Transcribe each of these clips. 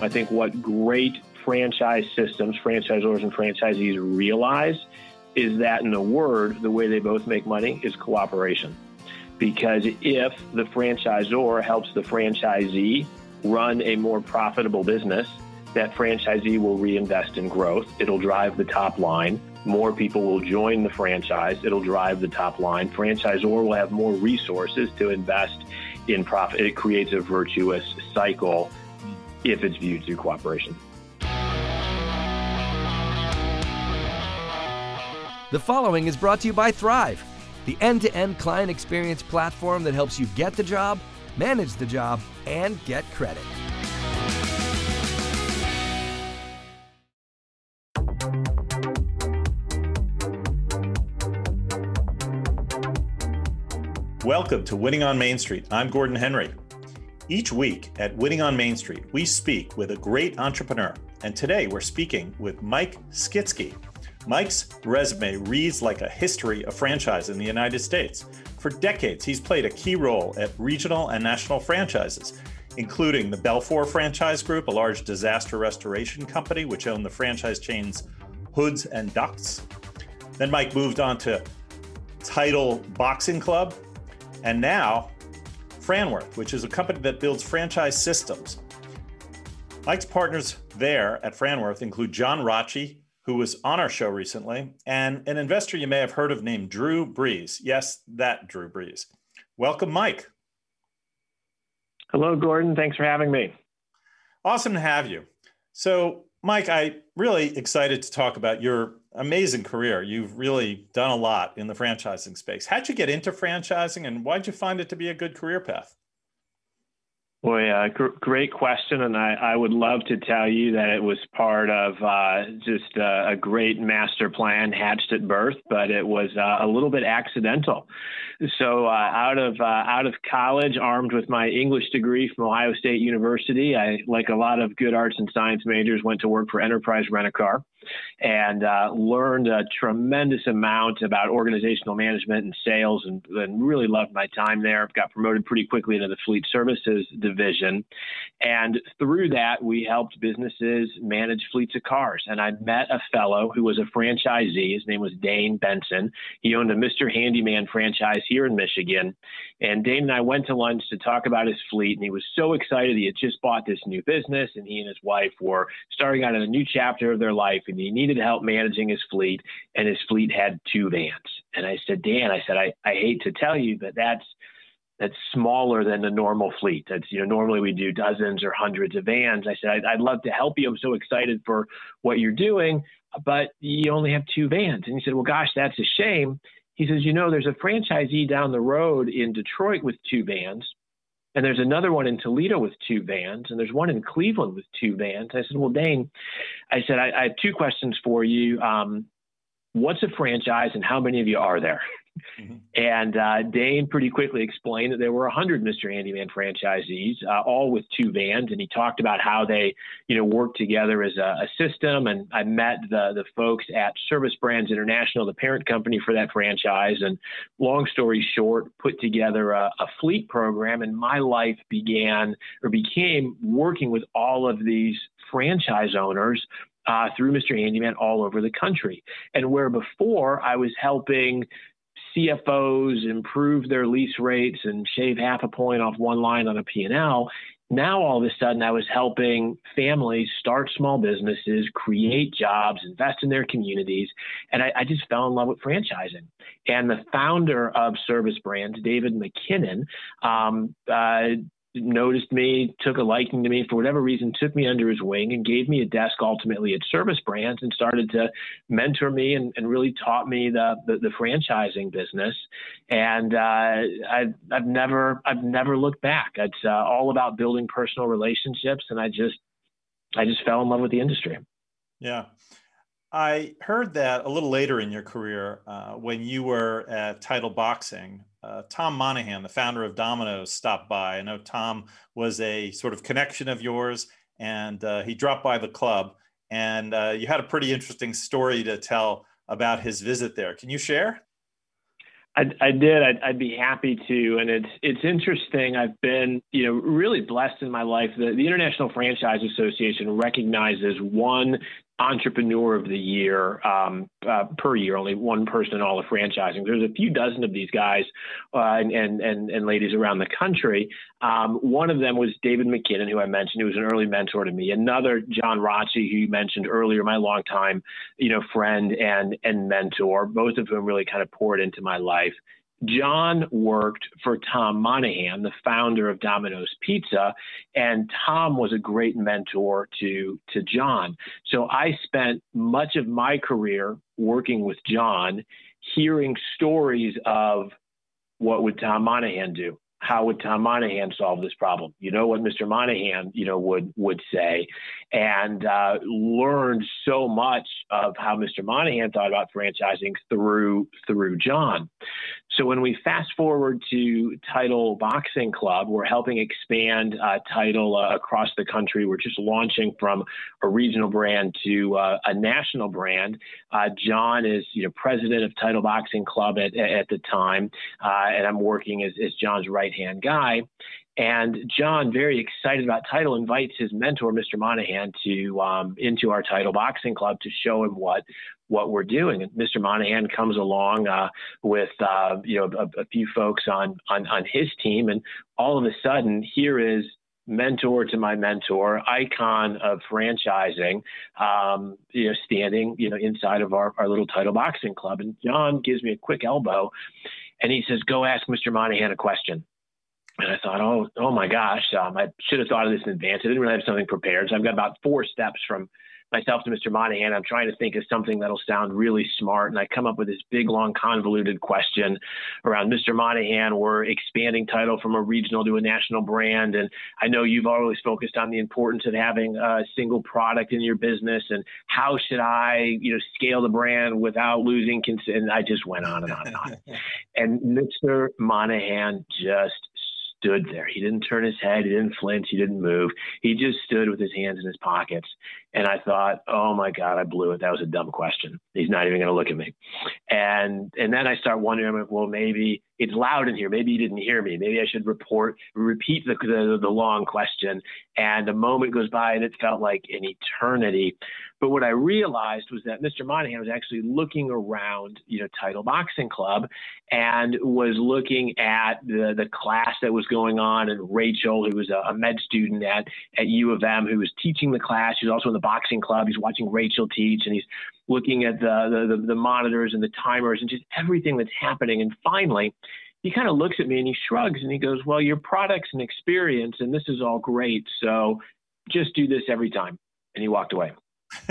I think what great franchise systems, franchisors and franchisees realize is that in a word, the way they both make money is cooperation. Because if the franchisor helps the franchisee run a more profitable business, that franchisee will reinvest in growth. It'll drive the top line. More people will join the franchise. It'll drive the top line. Franchisor will have more resources to invest in profit. It creates a virtuous cycle if it's viewed through cooperation. The following is brought to you by Thryv, the end to end client experience platform that helps you get the job, manage the job, and get credit. Welcome to Winning on Main Street. I'm Gordon Henry. Each week at Winning on Main Street, we speak with a great entrepreneur. And today we're speaking with Mike Skitsky. Mike's resume reads like a history of franchise in the United States. For decades, he's played a key role at regional and national franchises, including the Belfor Franchise Group, a large disaster restoration company which owned the franchise chains HOODZ and DUCTZ. Then Mike moved on to Title Boxing Club, and now Franworth, which is a company that builds franchise systems. Mike's partners there at Franworth include John Rotche, who was on our show recently, and an investor you may have heard of named Drew Brees. Yes, that Drew Brees. Welcome, Mike. Hello, Gordon. Thanks for having me. Awesome to have you. So, Mike, I really excited to talk about your amazing career. You've really done a lot in the franchising space. How'd you get into franchising and why'd you find it to be a good career path? Boy, uh, gr- great question, and I, I, would love to tell you that it was part of uh, just uh, a great master plan hatched at birth, but it was uh, a little bit accidental. So, uh, out of uh, out of college, armed with my English degree from Ohio State University, I, like a lot of good arts and science majors, went to work for Enterprise Rent a Car and uh, learned a tremendous amount about organizational management and sales and, and, really loved my time there. Got promoted pretty quickly into the fleet services division. And through that, we helped businesses manage fleets of cars. And I met a fellow who was a franchisee. His name was Dane Benson. He owned a Mr. Handyman franchise here in Michigan. And Dane and I went to lunch to talk about his fleet. And he was so excited. He had just bought this new business, and he and his wife were starting out in a new chapter of their life. And he needed help managing his fleet, and his fleet had two vans. And I said, Dan, I said, I, I hate to tell you, but that's that's smaller than the normal fleet. That's you know normally we do dozens or hundreds of vans. I said I'd, I'd, love to help you. I'm so excited for what you're doing, but you only have two vans. And he said, well, gosh, that's a shame. He says, you know, there's a franchisee down the road in Detroit with two vans, and there's another one in Toledo with two vans, and there's one in Cleveland with two vans. I said, Well, Dane, I said, I, I have two questions for you. Um, what's a franchise and how many of you are there? Mm-hmm. And uh, Dane pretty quickly explained that there were 100 Mr. Handyman franchisees, uh, all with two vans, and he talked about how they, you know, work together as a, a, system. And I met the the folks at Service Brands International, the parent company for that franchise. And long story short, put together a, a fleet program, and my life began or became working with all of these franchise owners uh, through Mr. Handyman all over the country. And where before I was helping CFOs improve their lease rates and shave half a point off one line on a P&L. Now all of a sudden I was helping families start small businesses, create jobs, invest in their communities. And I, I just fell in love with franchising. And the founder of Service Brands, David McKinnon, um, uh, noticed me, took a liking to me for whatever reason, took me under his wing and gave me a desk ultimately at Service Brands and started to mentor me and, and really taught me the, the, the franchising business. And uh, I've, I've never I've never looked back. It's uh, all about building personal relationships, and I just I just fell in love with the industry. Yeah. I heard that a little later in your career uh, when you were at Title Boxing uh, Tom Monaghan, the founder of Domino's, stopped by. I know Tom was a sort of connection of yours, and uh, he dropped by the club. And uh, you had a pretty interesting story to tell about his visit there. Can you share? I, I did. I'd, I'd, be happy to. And it's it's interesting. I've been you know really blessed in my life. The, the International Franchise Association recognizes one entrepreneur of the year um, uh, per year, only one person in all of franchising. There's a few dozen of these guys uh, and, and, and ladies around the country. Um, one of them was David McKinnon, who I mentioned, who was an early mentor to me. Another, John Rotche, who you mentioned earlier, my longtime, you know, friend and and mentor. Both of whom really kind of poured into my life. John worked for Tom Monaghan, the founder of Domino's Pizza, and Tom was a great mentor to, to John. So I spent much of my career working with John, hearing stories of what would Tom Monaghan do? how would Tom Monaghan solve this problem? You know what Mr. Monaghan, you know, would would say, and uh, learned so much of how Mr. Monaghan thought about franchising through through John. So when we fast forward to Title Boxing Club, we're helping expand uh, Title uh, across the country. We're just launching from a regional brand to uh, a national brand. Uh, John is, you know, president of Title Boxing Club at, at the time, uh, and I'm working as, as John's right hand guy. And John, very excited about title, invites his mentor, Mr. Monaghan, to um, into our title boxing club to show him what what we're doing. And Mr. Monaghan comes along uh, with uh, you know a, a, few folks on, on on his team, and all of a sudden, here is mentor to my mentor, icon of franchising, um, you know, standing you know inside of our, our little title boxing club. And John gives me a quick elbow, and he says, "Go ask Mr. Monaghan a question." And I thought, oh, oh my gosh, um, I should have thought of this in advance. I didn't really have something prepared. So I've got about four steps from myself to Mr. Monaghan, I'm trying to think of something that'll sound really smart. And I come up with this big, long, convoluted question around Mr. Monaghan. We're expanding title from a regional to a national brand. And I know you've always focused on the importance of having a single product in your business. And how should I, you know, scale the brand without losing consent? And I just went on and on and on. and Mr. Monaghan just stood there. He didn't turn his head. He didn't flinch. He didn't move. He just stood with his hands in his pockets. And I thought, oh my God, I blew it. That was a dumb question. He's not even going to look at me. And and then I start wondering, well, maybe it's loud in here. Maybe he didn't hear me. Maybe I should report, repeat the, the, the long question. And a moment goes by and it felt like an eternity. But what I realized was that Mr. Monaghan was actually looking around, you know, Title Boxing Club and was looking at the, the class that was going on. And Rachel, who was a, a med student at, at U of M, who was teaching the class, she was also in the boxing club. He's watching Rachel teach and he's looking at the, the, the monitors and the timers and just everything that's happening. And finally, he kind of looks at me and he shrugs and he goes, Well, your product's an experience and this is all great. So just do this every time. And he walked away.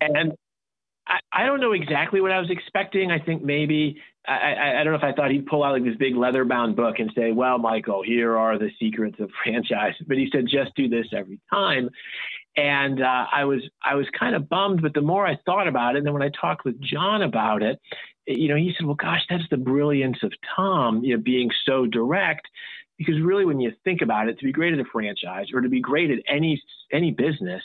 and I, I, don't know exactly what I was expecting. I think maybe I, I, I, don't know if I thought he'd pull out like this big leather bound book and say, "Well, Michael, here are the secrets of franchise." But he said, "Just do this every time." And uh, I was I was kind of bummed, but the more I thought about it, and then when I talked with John about it, you know, he said, "Well, gosh, that's the brilliance of Tom, you know, being so direct." Because really, when you think about it, to be great at a franchise or to be great at any any business,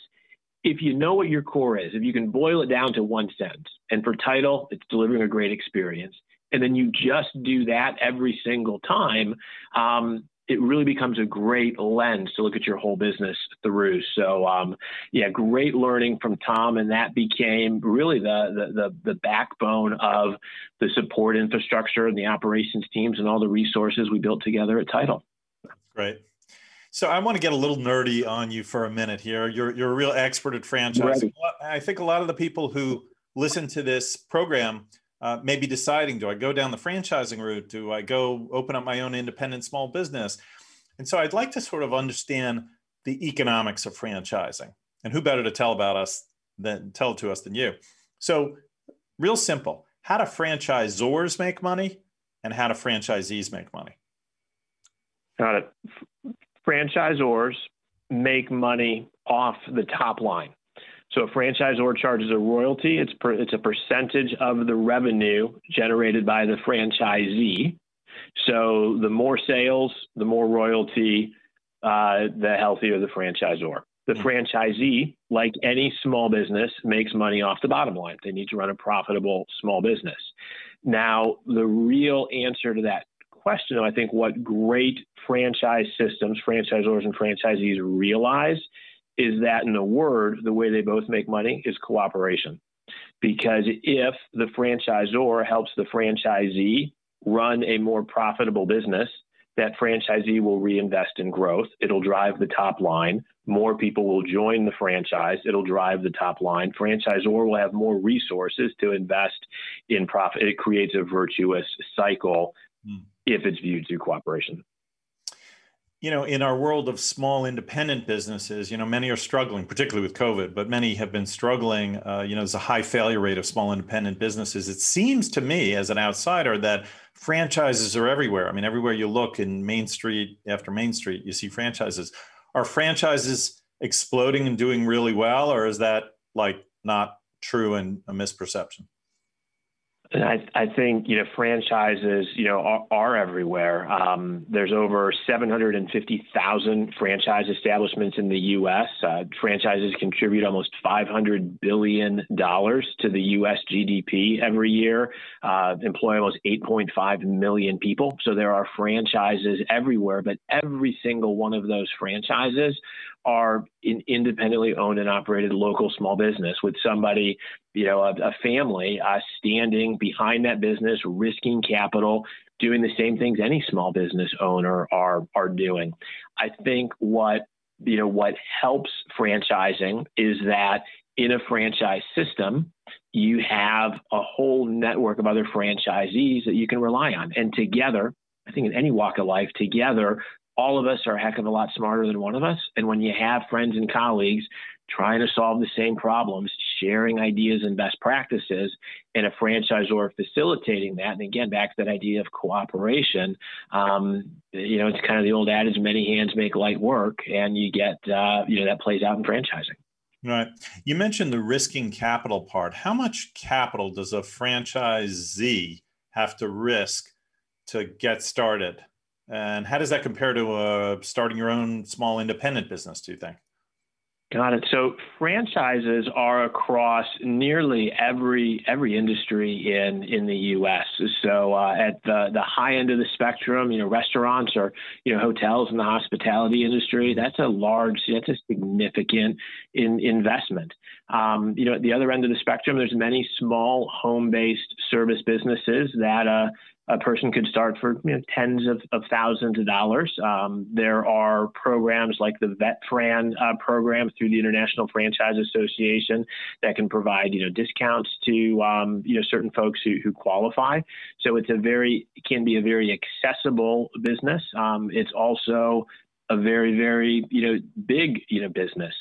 if you know what your core is, if you can boil it down to one sentence, and for title, it's delivering a great experience, and then you just do that every single time, um, it really becomes a great lens to look at your whole business through. So, um, yeah, great learning from Tom, and that became really the, the, the the backbone of the support infrastructure and the operations teams and all the resources we built together at Title. Great. So I want to get a little nerdy on you for a minute here. You're you're a real expert at franchising. I think a lot of the people who listen to this program uh, may be deciding: Do I go down the franchising route? Do I go open up my own independent small business? And so I'd like to sort of understand the economics of franchising. And who better to tell about us than tell to us than you? So, real simple: How do franchisors make money, and how do franchisees make money? Got it franchisors make money off the top line. So a franchisor charges a royalty. It's per, it's a percentage of the revenue generated by the franchisee. So the more sales, the more royalty, uh, the healthier the franchisor. The hmm. franchisee, like any small business, makes money off the bottom line. They need to run a profitable small business. Now, the real answer to that question, I think what great franchise systems, franchisors and franchisees realize is that in a word, the way they both make money is cooperation. Because if the franchisor helps the franchisee run a more profitable business, that franchisee will reinvest in growth. It'll drive the top line. More people will join the franchise. It'll drive the top line. Franchisor will have more resources to invest in profit. It creates a virtuous cycle mm. if it's viewed through cooperation you know, in our world of small independent businesses, you know, many are struggling, particularly with COVID, but many have been struggling. Uh, you know, there's a high failure rate of small independent businesses. It seems to me, as an outsider, that franchises are everywhere. I mean, everywhere you look in Main Street after Main Street, you see franchises. Are franchises exploding and doing really well, or is that like not true and a misperception? And I, I think you know franchises you know are, are everywhere. Um, there's over 750,000 franchise establishments in the U.S. Uh, franchises contribute almost 500 billion dollars to the U.S. GDP every year. Uh, employ almost 8.5 million people. So there are franchises everywhere. But every single one of those franchises are in independently owned and operated local small business with somebody, you know, a, a family uh, standing behind that business, risking capital, doing the same things any small business owner are are doing. I think what you know what helps franchising is that in a franchise system, you have a whole network of other franchisees that you can rely on, and together. I think in any walk of life, together all of us are a heck of a lot smarter than one of us. And when you have friends and colleagues trying to solve the same problems, sharing ideas and best practices, and a franchisor facilitating that, and again, back to that idea of cooperation, um, you know, it's kind of the old adage, many hands make light work, and you get, uh, you know, that plays out in franchising. Right. You mentioned the risking capital part. How much capital does a franchisee have to risk to get started? And how does that compare to uh, starting your own small independent business, do you think? Got it. So franchises are across nearly every every industry in in the U.S. So uh, at the the high end of the spectrum, you know, restaurants or you know hotels in the hospitality industry, that's a large, that's a significant in, investment. Um, you know, at the other end of the spectrum, there's many small home-based service businesses that uh, a person could start for you know, tens of, of, thousands of dollars. Um, there are programs like the VetFran uh, program through the International Franchise Association that can provide you know discounts to um, you know certain folks who, who qualify. So it's a very it can be a very accessible business. Um, it's also a very very you know big you know business.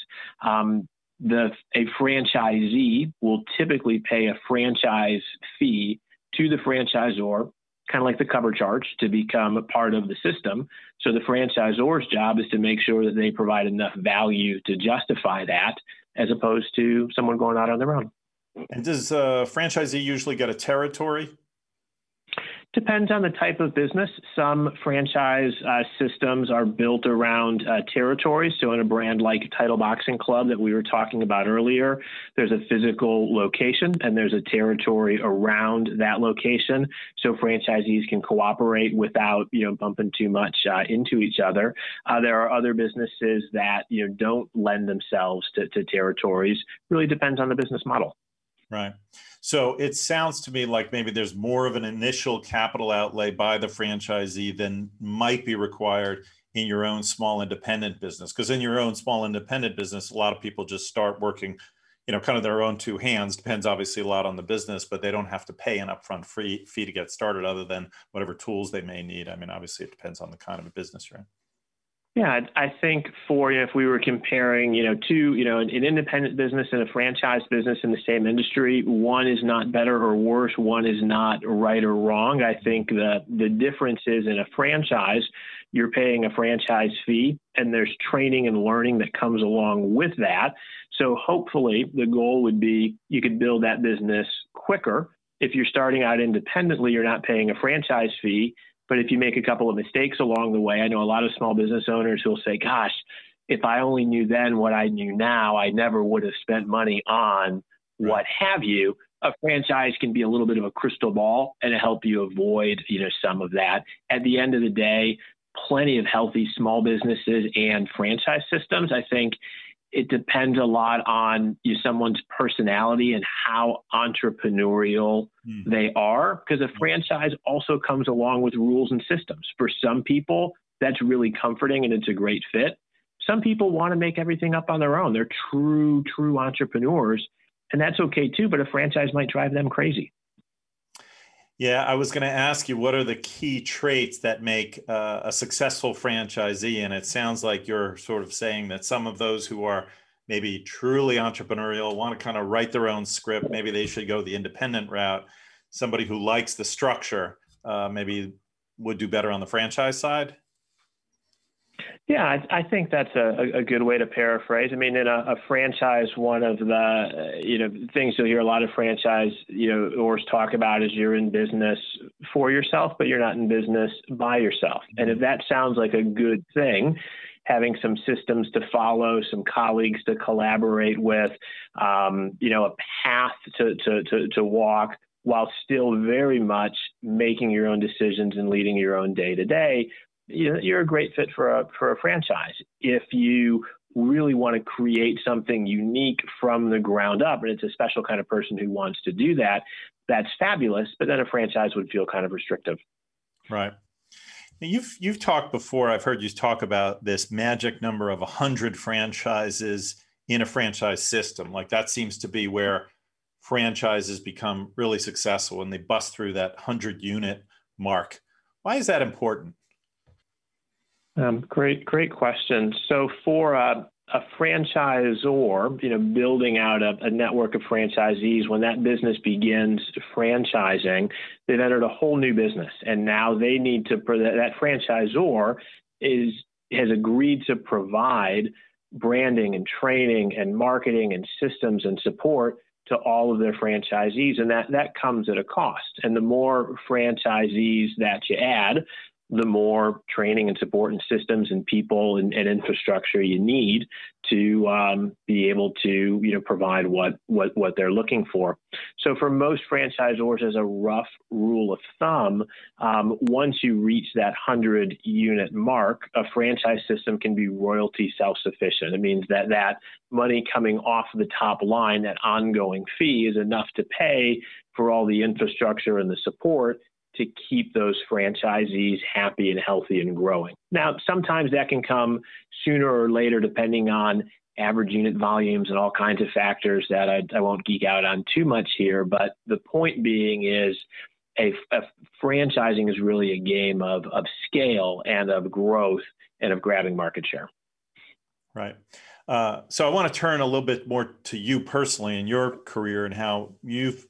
Um, the a franchisee will typically pay a franchise fee to the franchisor kind of like the cover charge to become a part of the system. So the franchisor's job is to make sure that they provide enough value to justify that, as opposed to someone going out on their own. And does a franchisee usually get a territory Depends on the type of business. Some franchise uh, systems are built around uh, territories. So, in a brand like Title Boxing Club that we were talking about earlier, there's a physical location and there's a territory around that location. So, franchisees can cooperate without you know bumping too much uh, into each other. Uh, there are other businesses that you know don't lend themselves to, to territories. Really depends on the business model. Right. So it sounds to me like maybe there's more of an initial capital outlay by the franchisee than might be required in your own small independent business. Because in your own small independent business, a lot of people just start working, you know, kind of their own two hands. Depends obviously a lot on the business, but they don't have to pay an upfront free fee to get started other than whatever tools they may need. I mean, obviously it depends on the kind of a business you're in. Yeah, I think for you know, if we were comparing, you know, two, you know, an, an, independent business and a franchise business in the same industry, one is not better or worse, one is not right or wrong. I think the the difference is in a franchise, you're paying a franchise fee, and there's training and learning that comes along with that. So hopefully, the goal would be you could build that business quicker. If you're starting out independently, you're not paying a franchise fee but if you make a couple of mistakes along the way, I know a lot of small business owners who'll say, gosh, if I only knew then what I knew now, I never would have spent money on what have you. a franchise can be a little bit of a crystal ball and help you avoid, you know, some of that. At the end of the day, plenty of healthy small businesses and franchise systems. I think it depends a lot on you someone's personality and how entrepreneurial mm. they are because a franchise also comes along with rules and systems. For some people that's really comforting and it's a great fit. Some people want to make everything up on their own. They're true true entrepreneurs and that's okay too but a franchise might drive them crazy yeah, I was going to ask you what are the key traits that make uh, a successful franchisee? And it sounds like you're sort of saying that some of those who are maybe truly entrepreneurial want to kind of write their own script. Maybe they should go the independent route. Somebody who likes the structure uh, maybe would do better on the franchise side. Yeah, I, I think that's a, a, good way to paraphrase. I mean, in a, a, franchise, one of the you know things you'll hear a lot of franchise you know owners talk about is you're in business for yourself, but you're not in business by yourself. And if that sounds like a good thing, having some systems to follow, some colleagues to collaborate with, um, you know, a path to, to, to, to walk while still very much making your own decisions and leading your own day to day you're a great fit for a for a franchise. If you really want to create something unique from the ground up, and it's a special kind of person who wants to do that, that's fabulous. But then a franchise would feel kind of restrictive. Right. Now you've you've talked before. I've heard you talk about this magic number of hundred franchises in a franchise system. Like that seems to be where franchises become really successful and they bust through that hundred unit mark. Why is that important? Um, great, great question. So for a, a franchisor, you know, building out a, a, network of franchisees, when that business begins franchising, they've entered a whole new business, and now they need to. That franchisor is has agreed to provide branding and training and marketing and systems and support to all of their franchisees, and that that comes at a cost. And the more franchisees that you add, the more training and support and systems and people and, and infrastructure you need to um, be able to you know provide what what what they're looking for. So for most franchisors, as a rough rule of thumb, um, once you reach that hundred unit mark, a franchise system can be royalty self sufficient. It means that that money coming off the top line, that ongoing fee, is enough to pay for all the infrastructure and the support to keep those franchisees happy and healthy and growing. Now, sometimes that can come sooner or later, depending on average unit volumes and all kinds of factors that I, I won't geek out on too much here. But the point being is, a, a, franchising is really a game of, of scale and of growth and of grabbing market share. Right. Uh, so I want to turn a little bit more to you personally and your career and how you've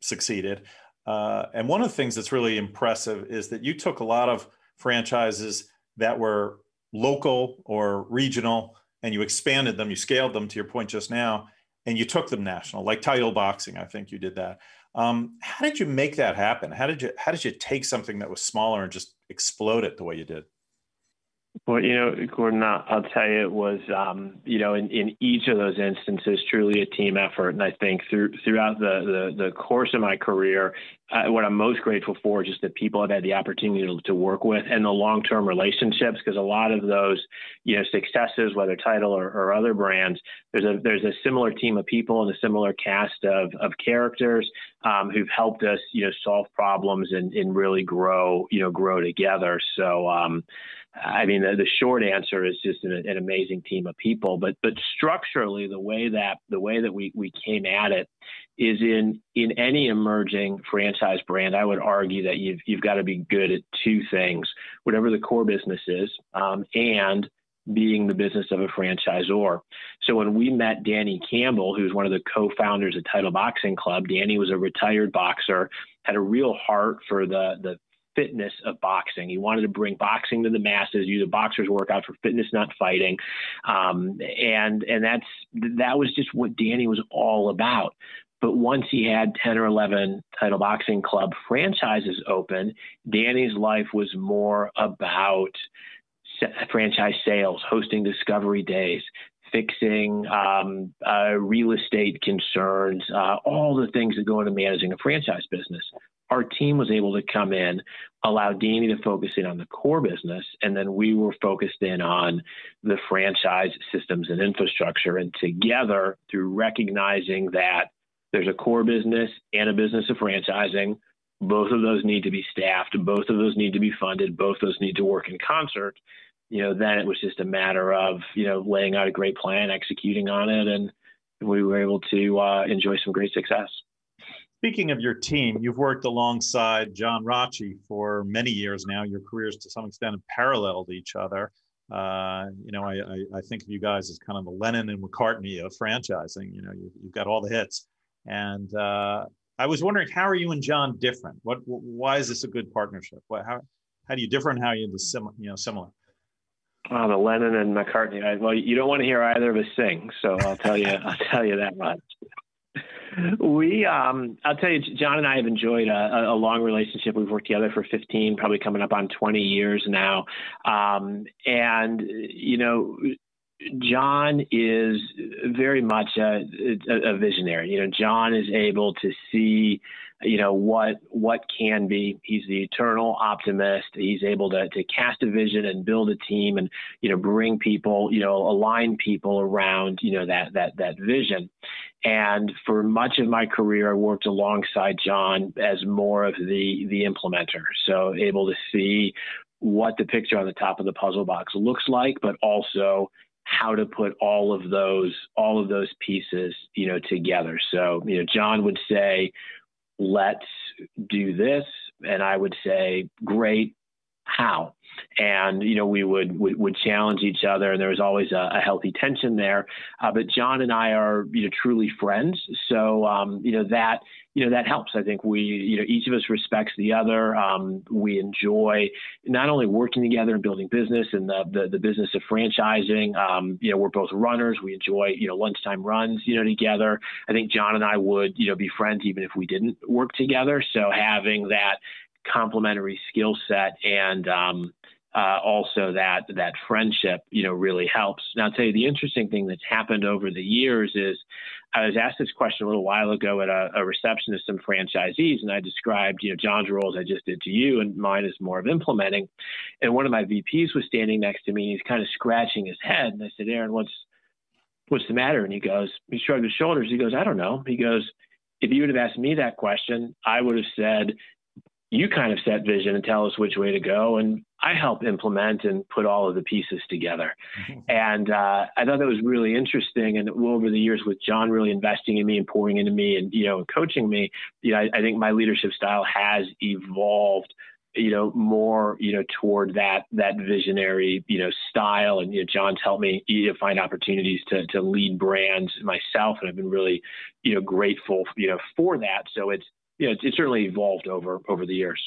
succeeded. Uh, and one of the things that's really impressive is that you took a lot of franchises that were local or regional and you expanded them, you scaled them to your point just now, and you took them national, like title boxing. I think you did that. Um, how did you make that happen? How did you how did you take something that was smaller and just explode it the way you did? Well, you know, Gordon, I'll tell you, it was, um, you know, in, in each of those instances, truly a team effort. And I think through, throughout the, the, the course of my career, uh, what I'm most grateful for is just that people I've had the opportunity to, to work with and the long-term relationships, because a lot of those, you know, successes, whether title or, or other brands, there's a there's a similar team of people and a similar cast of, of characters um, who've helped us, you know, solve problems and, and really grow, you know, grow together. So, um, I mean, the, the, short answer is just an, an, amazing team of people. But but structurally, the way that the way that we we came at it is in in any emerging franchise brand. I would argue that you've you've got to be good at two things, whatever the core business is, um, and being the business of a franchisor. So when we met Danny Campbell, who's one of the co-founders of Title Boxing Club, Danny was a retired boxer, had a real heart for the the fitness of boxing. He wanted to bring boxing to the masses, use a boxer's workout for fitness, not fighting. Um, and and that's that was just what Danny was all about. But once he had 10 or 11 title boxing club franchises open, Danny's life was more about franchise sales, hosting discovery days, fixing, um, uh, real estate concerns, uh, all the things that go into managing a franchise business. Our team was able to come in, allow Danny to focus in on the core business, and then we were focused in on the franchise systems and infrastructure. And together, through recognizing that there's a core business and a business of franchising, both of those need to be staffed, both of those need to be funded, both of those need to work in concert you know, then it was just a matter of, you know, laying out a great plan, executing on it, and we were able to uh, enjoy some great success. Speaking of your team, you've worked alongside John Rotche for many years now. Your careers, to some extent, have paralleled each other. Uh, you know, I, I, I, think of you guys as kind of the Lennon and McCartney of franchising. You know, you, have got all the hits. And uh, I was wondering, how are you and John different? What, why is this a good partnership? What, how, how do you differ and how are you, sim, you know, similar? Oh, the Lennon and McCartney. I, well, you don't want to hear either of us sing, so I'll tell you. I'll tell you that much. We, um, I'll tell you, John and I have enjoyed a, a, long relationship. We've worked together for 15, probably coming up on 20 years now. Um, and, you know, John is very much a, a, visionary. You know, John is able to see you know what what can be. He's the eternal optimist. He's able to to cast a vision and build a team and you know bring people you know align people around you know that that that vision. And for much of my career, I worked alongside John as more of the the implementer. So able to see what the picture on the top of the puzzle box looks like, but also how to put all of those all of those pieces you know together so you know john would say let's do this. And I would say, great, how? And you know, we would would, challenge each other, and there was always a, a healthy tension there. Uh, but John and I are you know truly friends, so um, you know that you know that helps. I think we you know each of us respects the other. Um, we enjoy not only working together and building business and the the, the business of franchising. Um, you know, we're both runners. We enjoy you know lunchtime runs you know together. I think John and I would you know be friends even if we didn't work together. So having that complementary skill set and um, uh, also that that friendship, you know, really helps. Now, I'll tell you the interesting thing that's happened over the years is I was asked this question a little while ago at a, a reception of some franchisees, and I described, you know, John's role as I just did to you, and mine is more of implementing. And one of my VPs was standing next to me, and he's kind of scratching his head, and I said, Aaron, what's what's the matter? And he goes, he shrugged his shoulders. He goes, I don't know. He goes, if you would have asked me that question, I would have said, you kind of set vision and tell us which way to go. And I help implement and put all of the pieces together. Mm-hmm. And uh, I thought that was really interesting. And over the years, with John really investing in me and pouring into me and, you know, coaching me, you know, I, I think my leadership style has evolved you know more you know toward that that visionary you know style and you know john's helped me you know, find opportunities to to lead brands myself and i've been really you know grateful you know for that so it's yeah, it's, it's certainly evolved over over the years.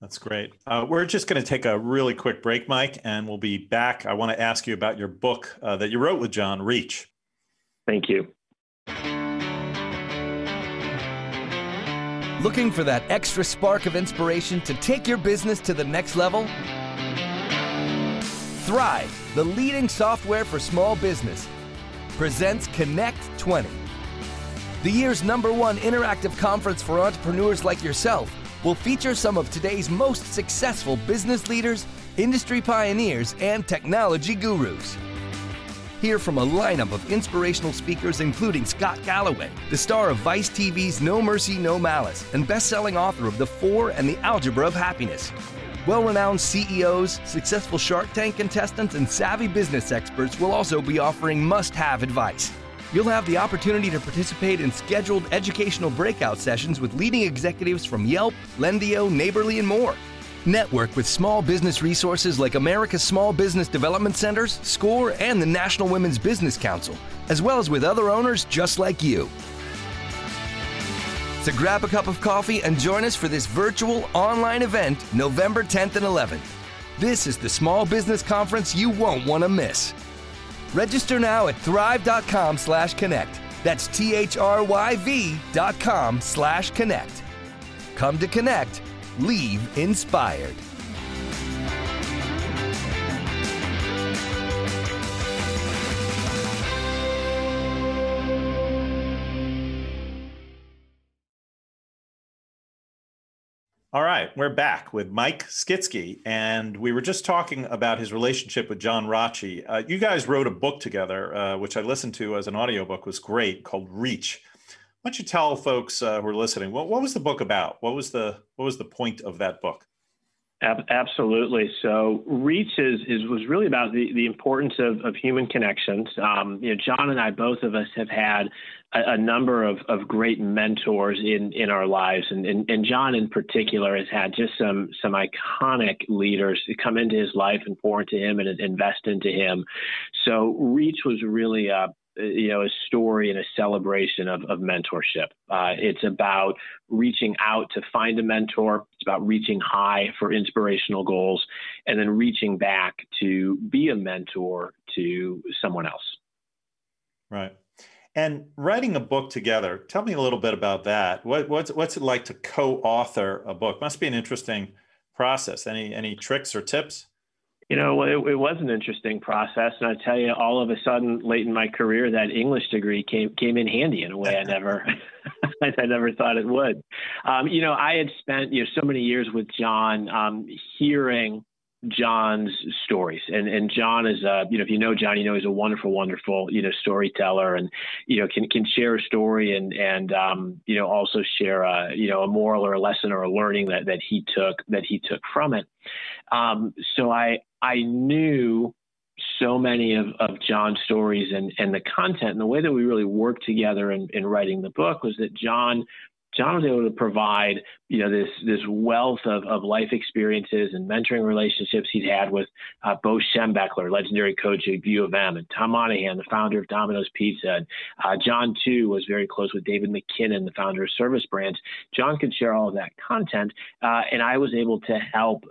That's great. Uh, we're just going to take a really quick break, Mike, and we'll be back. I want to ask you about your book uh, that you wrote with John, Reach. Thank you. Looking for that extra spark of inspiration to take your business to the next level? Thryv, the leading software for small business, presents Connect 20 the year's number one interactive conference for entrepreneurs like yourself will feature some of today's most successful business leaders, industry pioneers, and technology gurus. Hear from a lineup of inspirational speakers, including Scott Galloway, the star of Vice TV's No Mercy, No Malice, and best selling author of The Four and the Algebra of Happiness. Well renowned CEOs, successful Shark Tank contestants, and savvy business experts will also be offering must have advice. You'll have the opportunity to participate in scheduled educational breakout sessions with leading executives from Yelp, Lendio, Neighborly, and more. Network with small business resources like America's Small Business Development Centers, SCORE, and the National Women's Business Council, as well as with other owners just like you. So grab a cup of coffee and join us for this virtual online event November 10th and 11th. This is the small business conference you won't want to miss. Register now at thryv.com slash connect. That's T-H-R-Y-V dot com slash connect. Come to connect. Leave inspired. All right, we're back with Mike Skitsky, and we were just talking about his relationship with John Rotche. Uh, you guys wrote a book together, uh, which I listened to as an audiobook, was great, called Reach. Why don't you tell folks uh, who are listening what, what was the book about? What was the what was the point of that book? Absolutely. So Reach is, is was really about the, the importance of, of human connections. Um, you know, John and I, both of us, have had a, a, number of, of great mentors in, in our lives, and, and, and John in particular has had just some some iconic leaders come into his life and pour into him and invest into him. So Reach was really a, you know, a story and a celebration of, of mentorship. Uh, it's about reaching out to find a mentor. It's about reaching high for inspirational goals and then reaching back to be a mentor to someone else. Right. And writing a book together, tell me a little bit about that. What, what's, what's it like to co-author a book? Must be an interesting process. Any, any tricks or tips? You know, it, it, was an interesting process, and I tell you, all of a sudden, late in my career, that English degree came came in handy in a way I never, I never thought it would. Um, you know, I had spent you know so many years with John, um, hearing John's stories, and and John is uh, you know if you know John, you know he's a wonderful, wonderful you know storyteller, and you know can can share a story and and um, you know also share a you know a moral or a lesson or a learning that that he took that he took from it. Um, so I I knew so many of, of John's stories and, and the content and the way that we really worked together in, in writing the book was that John John was able to provide, you know, this this wealth of, of life experiences and mentoring relationships he'd had with uh, Bo Schembechler, legendary coach at U of M, and Tom Monaghan, the founder of Domino's Pizza. And uh, John too was very close with David McKinnon, the founder of Service Brands. John could share all of that content, uh, and I was able to help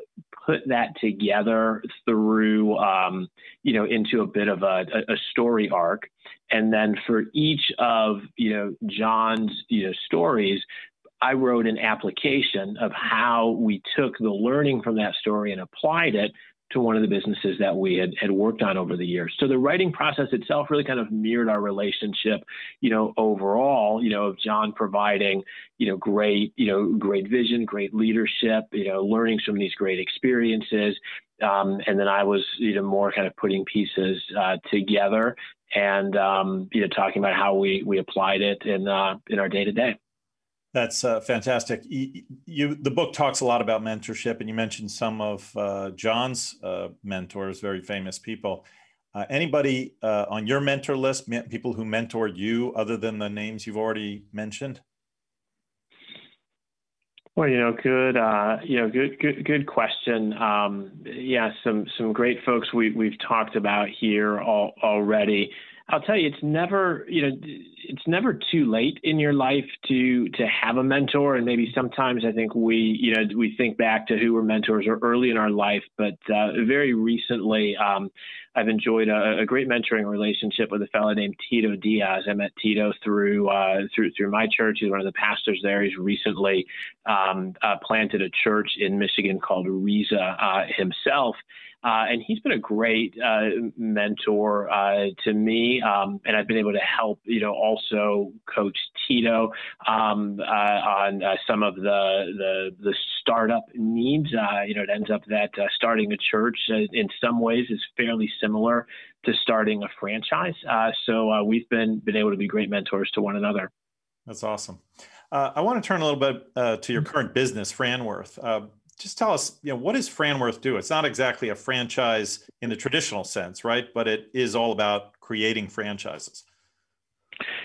put that together through, um, you know, into a bit of a, a, story arc. And then for each of, you know, John's, you know, stories, I wrote an application of how we took the learning from that story and applied it to one of the businesses that we had, had worked on over the years. So the writing process itself really kind of mirrored our relationship, you know, overall, you know, of John providing, you know, great, you know, great vision, great leadership, you know, learning from these great experiences. Um, and then I was, you know, more kind of putting pieces uh, together and, um, you know, talking about how we, we applied it in, uh, in our day to day. That's uh, fantastic. You, you, the book talks a lot about mentorship, and you mentioned some of uh, John's uh, mentors, very famous people. Uh, anybody uh, on your mentor list, people who mentored you, other than the names you've already mentioned? Well, you know, good, uh, you know, good, good, good question. Um, yeah, some some great folks we we've talked about here all, already. I'll tell you, it's never, you know, it's never too late in your life to to have a mentor. And maybe sometimes I think we, you know, we think back to who were mentors or early in our life. But uh, very recently, um, I've enjoyed a, a, great mentoring relationship with a fellow named Tito Diaz. I met Tito through uh, through through my church. He's one of the pastors there. He's recently um, uh, planted a church in Michigan called Reza uh, himself. Uh, and he's been a great uh, mentor uh, to me, um, and I've been able to help, you know, also coach Tito um, uh, on uh, some of the the, the startup needs. Uh, you know, it ends up that starting a church in some ways is fairly similar to starting a franchise. so we've been been able to be great mentors to one another. That's awesome. I want to turn a little bit to your current business, Franworth just tell us, you know, what does Franworth do? It's not exactly a franchise in the traditional sense, right? But it is all about creating franchises.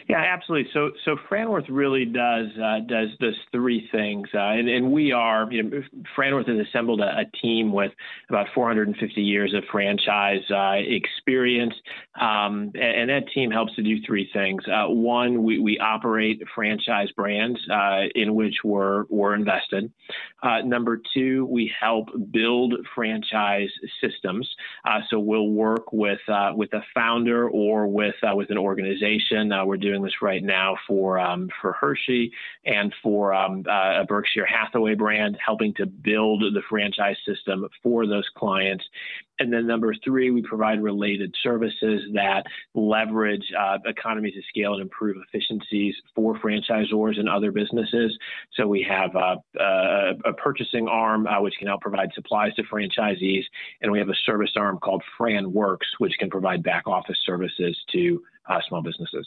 Yeah, absolutely. So, so Franworth really does uh, does does three things, uh, and, and we are, you know, Franworth has assembled a, a team with about 450 years of franchise uh, experience, um, and, and, that team helps to do three things. Uh, one, we, we operate franchise brands uh, in which we're we're invested. Uh, number two, we help build franchise systems. so we'll work with with a founder or with with an organization. we're doing doing this right now for um, for Hershey and for um, uh, a Berkshire Hathaway brand, helping to build the franchise system for those clients. And then number three, we provide related services that leverage uh, economies of scale and improve efficiencies for franchisors and other businesses. So we have uh, uh, a purchasing arm uh, which can help provide supplies to franchisees, and we have a service arm called Fran Works, which can provide back office services to uh, small businesses.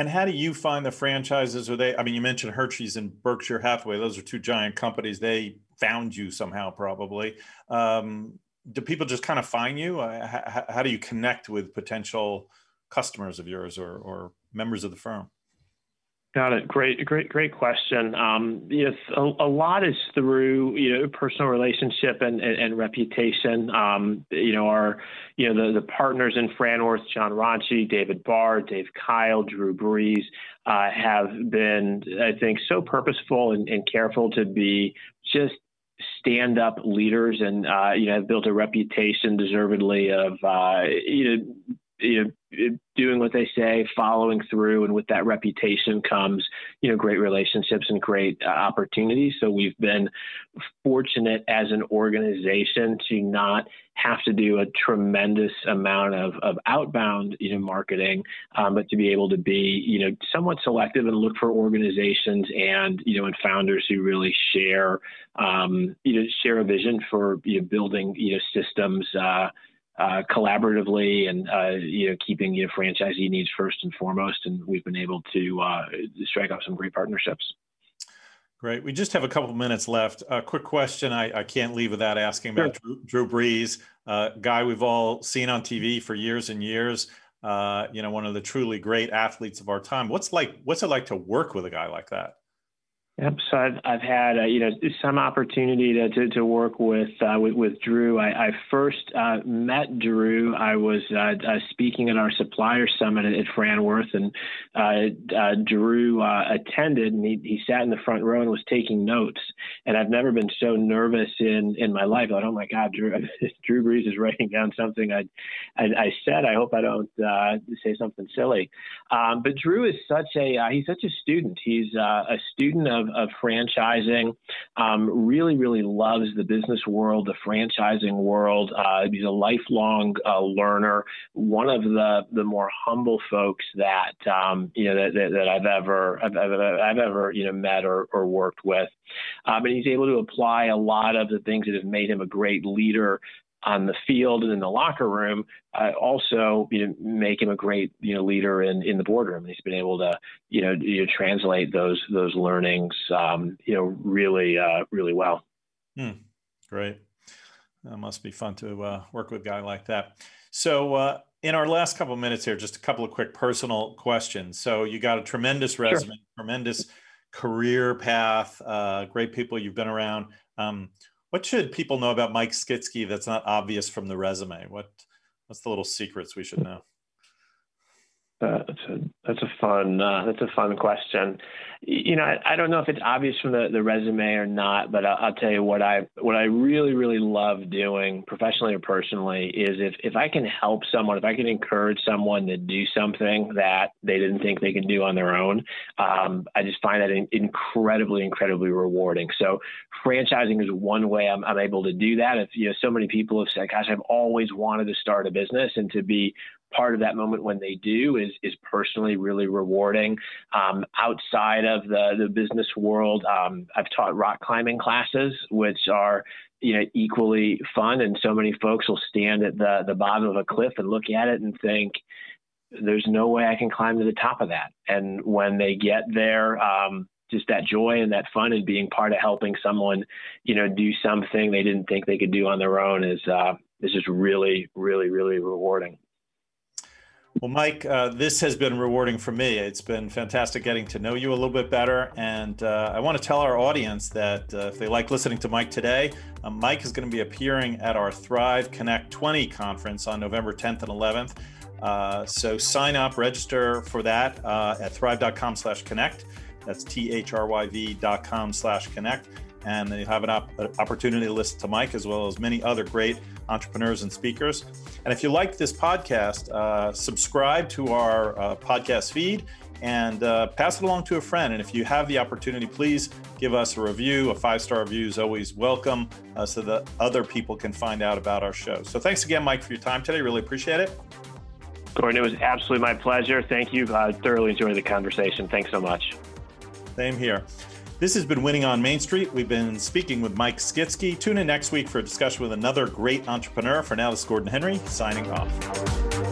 And how do you find the franchises? Are they? I mean, you mentioned Hershey's and Berkshire Hathaway; those are two giant companies. They found you somehow, probably. Um, do people just kind of find you? Uh, how, how, do you connect with potential customers of yours or, or members of the firm? Got it. Great, great, great question. Um, yes, a, a, lot is through you know personal relationship and, and, and reputation. Um, you know our you know the, the partners in Franworth, John Ronchi, David Barr, Dave Kyle, Drew Brees, uh, have been I think so purposeful and, and careful to be just stand up leaders and uh, you know have built a reputation deservedly of uh, you know you know doing what they say, following through, and with that reputation comes, you know, great relationships and great uh, opportunities. So we've been fortunate as an organization to not have to do a tremendous amount of, of outbound, you know, marketing, um, but to be able to be, you know, somewhat selective and look for organizations and, you know, and founders who really share, um, you know, share a vision for you know, building, you know, systems. Uh, uh, collaboratively and uh, you know keeping you know, franchisee needs first and foremost. And we've been able to uh, strike up some great partnerships. Great. We just have a couple minutes left. A quick question I, I can't leave without asking about sure. Drew, Drew, Brees, uh, guy we've all seen on TV for years and years. Uh, you know, one of the truly great athletes of our time. What's like? What's it like to work with a guy like that? Yep. So I've, I've had uh, you know some opportunity to, to, to work with, uh, with, with Drew. I, I first uh, met Drew. I was uh, uh, speaking at our supplier summit at, at Franworth, and uh, Drew attended, and he, he sat in the front row and was taking notes. And I've never been so nervous in, in my life. Thought, oh my God, Drew, Drew Brees is writing down something I, I, I said. I hope I don't say something silly. Um, but Drew is such a he's such a student. He's a student of of franchising. Um, really, really loves the business world, the franchising world. Uh, he's a lifelong uh, learner. One of the the more humble folks that um, you know that, that, that, I've ever I've, I've, I've, ever you know met or, or worked with. Um, and he's able to apply a lot of the things that have made him a great leader on the field and in the locker room, uh, also you know make him a great you know leader in in the boardroom. He's been able to you know, you know translate those those learnings um, you know really uh, really well. Hmm. Great. That must be fun to uh, work with a guy like that. So uh, in our last couple of minutes here, just a couple of quick personal questions. So you got a tremendous resume, sure. tremendous career path, uh, great people you've been around. Um, what should people know about Mike Skitsky that's not obvious from the resume? What what's the little secrets we should know? Uh, that's a that's a fun uh, that's a fun question. You know, I, I, don't know if it's obvious from the, the resume or not, but I'll, I'll, tell you what I what I really really love doing, professionally or personally, is if if I can help someone, if I can encourage someone to do something that they didn't think they could do on their own, um, I just find that incredibly incredibly rewarding. So, franchising is one way I'm, I'm able to do that. If you know, so many people have said, "Gosh, I've always wanted to start a business," and to be part of that moment when they do is is personally really rewarding. Um, outside of the the business world, um, I've taught rock climbing classes, which are you know equally fun, and so many folks will stand at the the bottom of a cliff and look at it and think. There's no way I can climb to the top of that. And when they get there, um, just that joy and that fun and being part of helping someone, you know, do something they didn't think they could do on their own is uh, is just really, really, really rewarding. Well, Mike, uh, this has been rewarding for me. It's been fantastic getting to know you a little bit better. And uh, I want to tell our audience that uh, if they like listening to Mike today, uh, Mike is going to be appearing at our Thryv Connect 20 conference on November 10th and 11th. Uh, so sign up, register for that uh, at thryv.com slash connect. That's T H R Y V dot com slash connect. And you have an, op- opportunity to listen to Mike as well as many other great entrepreneurs and speakers. And if you like this podcast, uh, subscribe to our uh, podcast feed and uh, pass it along to a friend. And if you have the opportunity, please give us a review. A five star review is always welcome uh, so that other people can find out about our show. So thanks again, Mike, for your time today. Really appreciate it. Gordon, it was absolutely my pleasure. Thank you. I thoroughly enjoyed the conversation. Thanks so much. Same here. This has been Winning on Main Street. We've been speaking with Mike Skitsky. Tune in next week for a discussion with another great entrepreneur. For now, this is Gordon Henry signing off.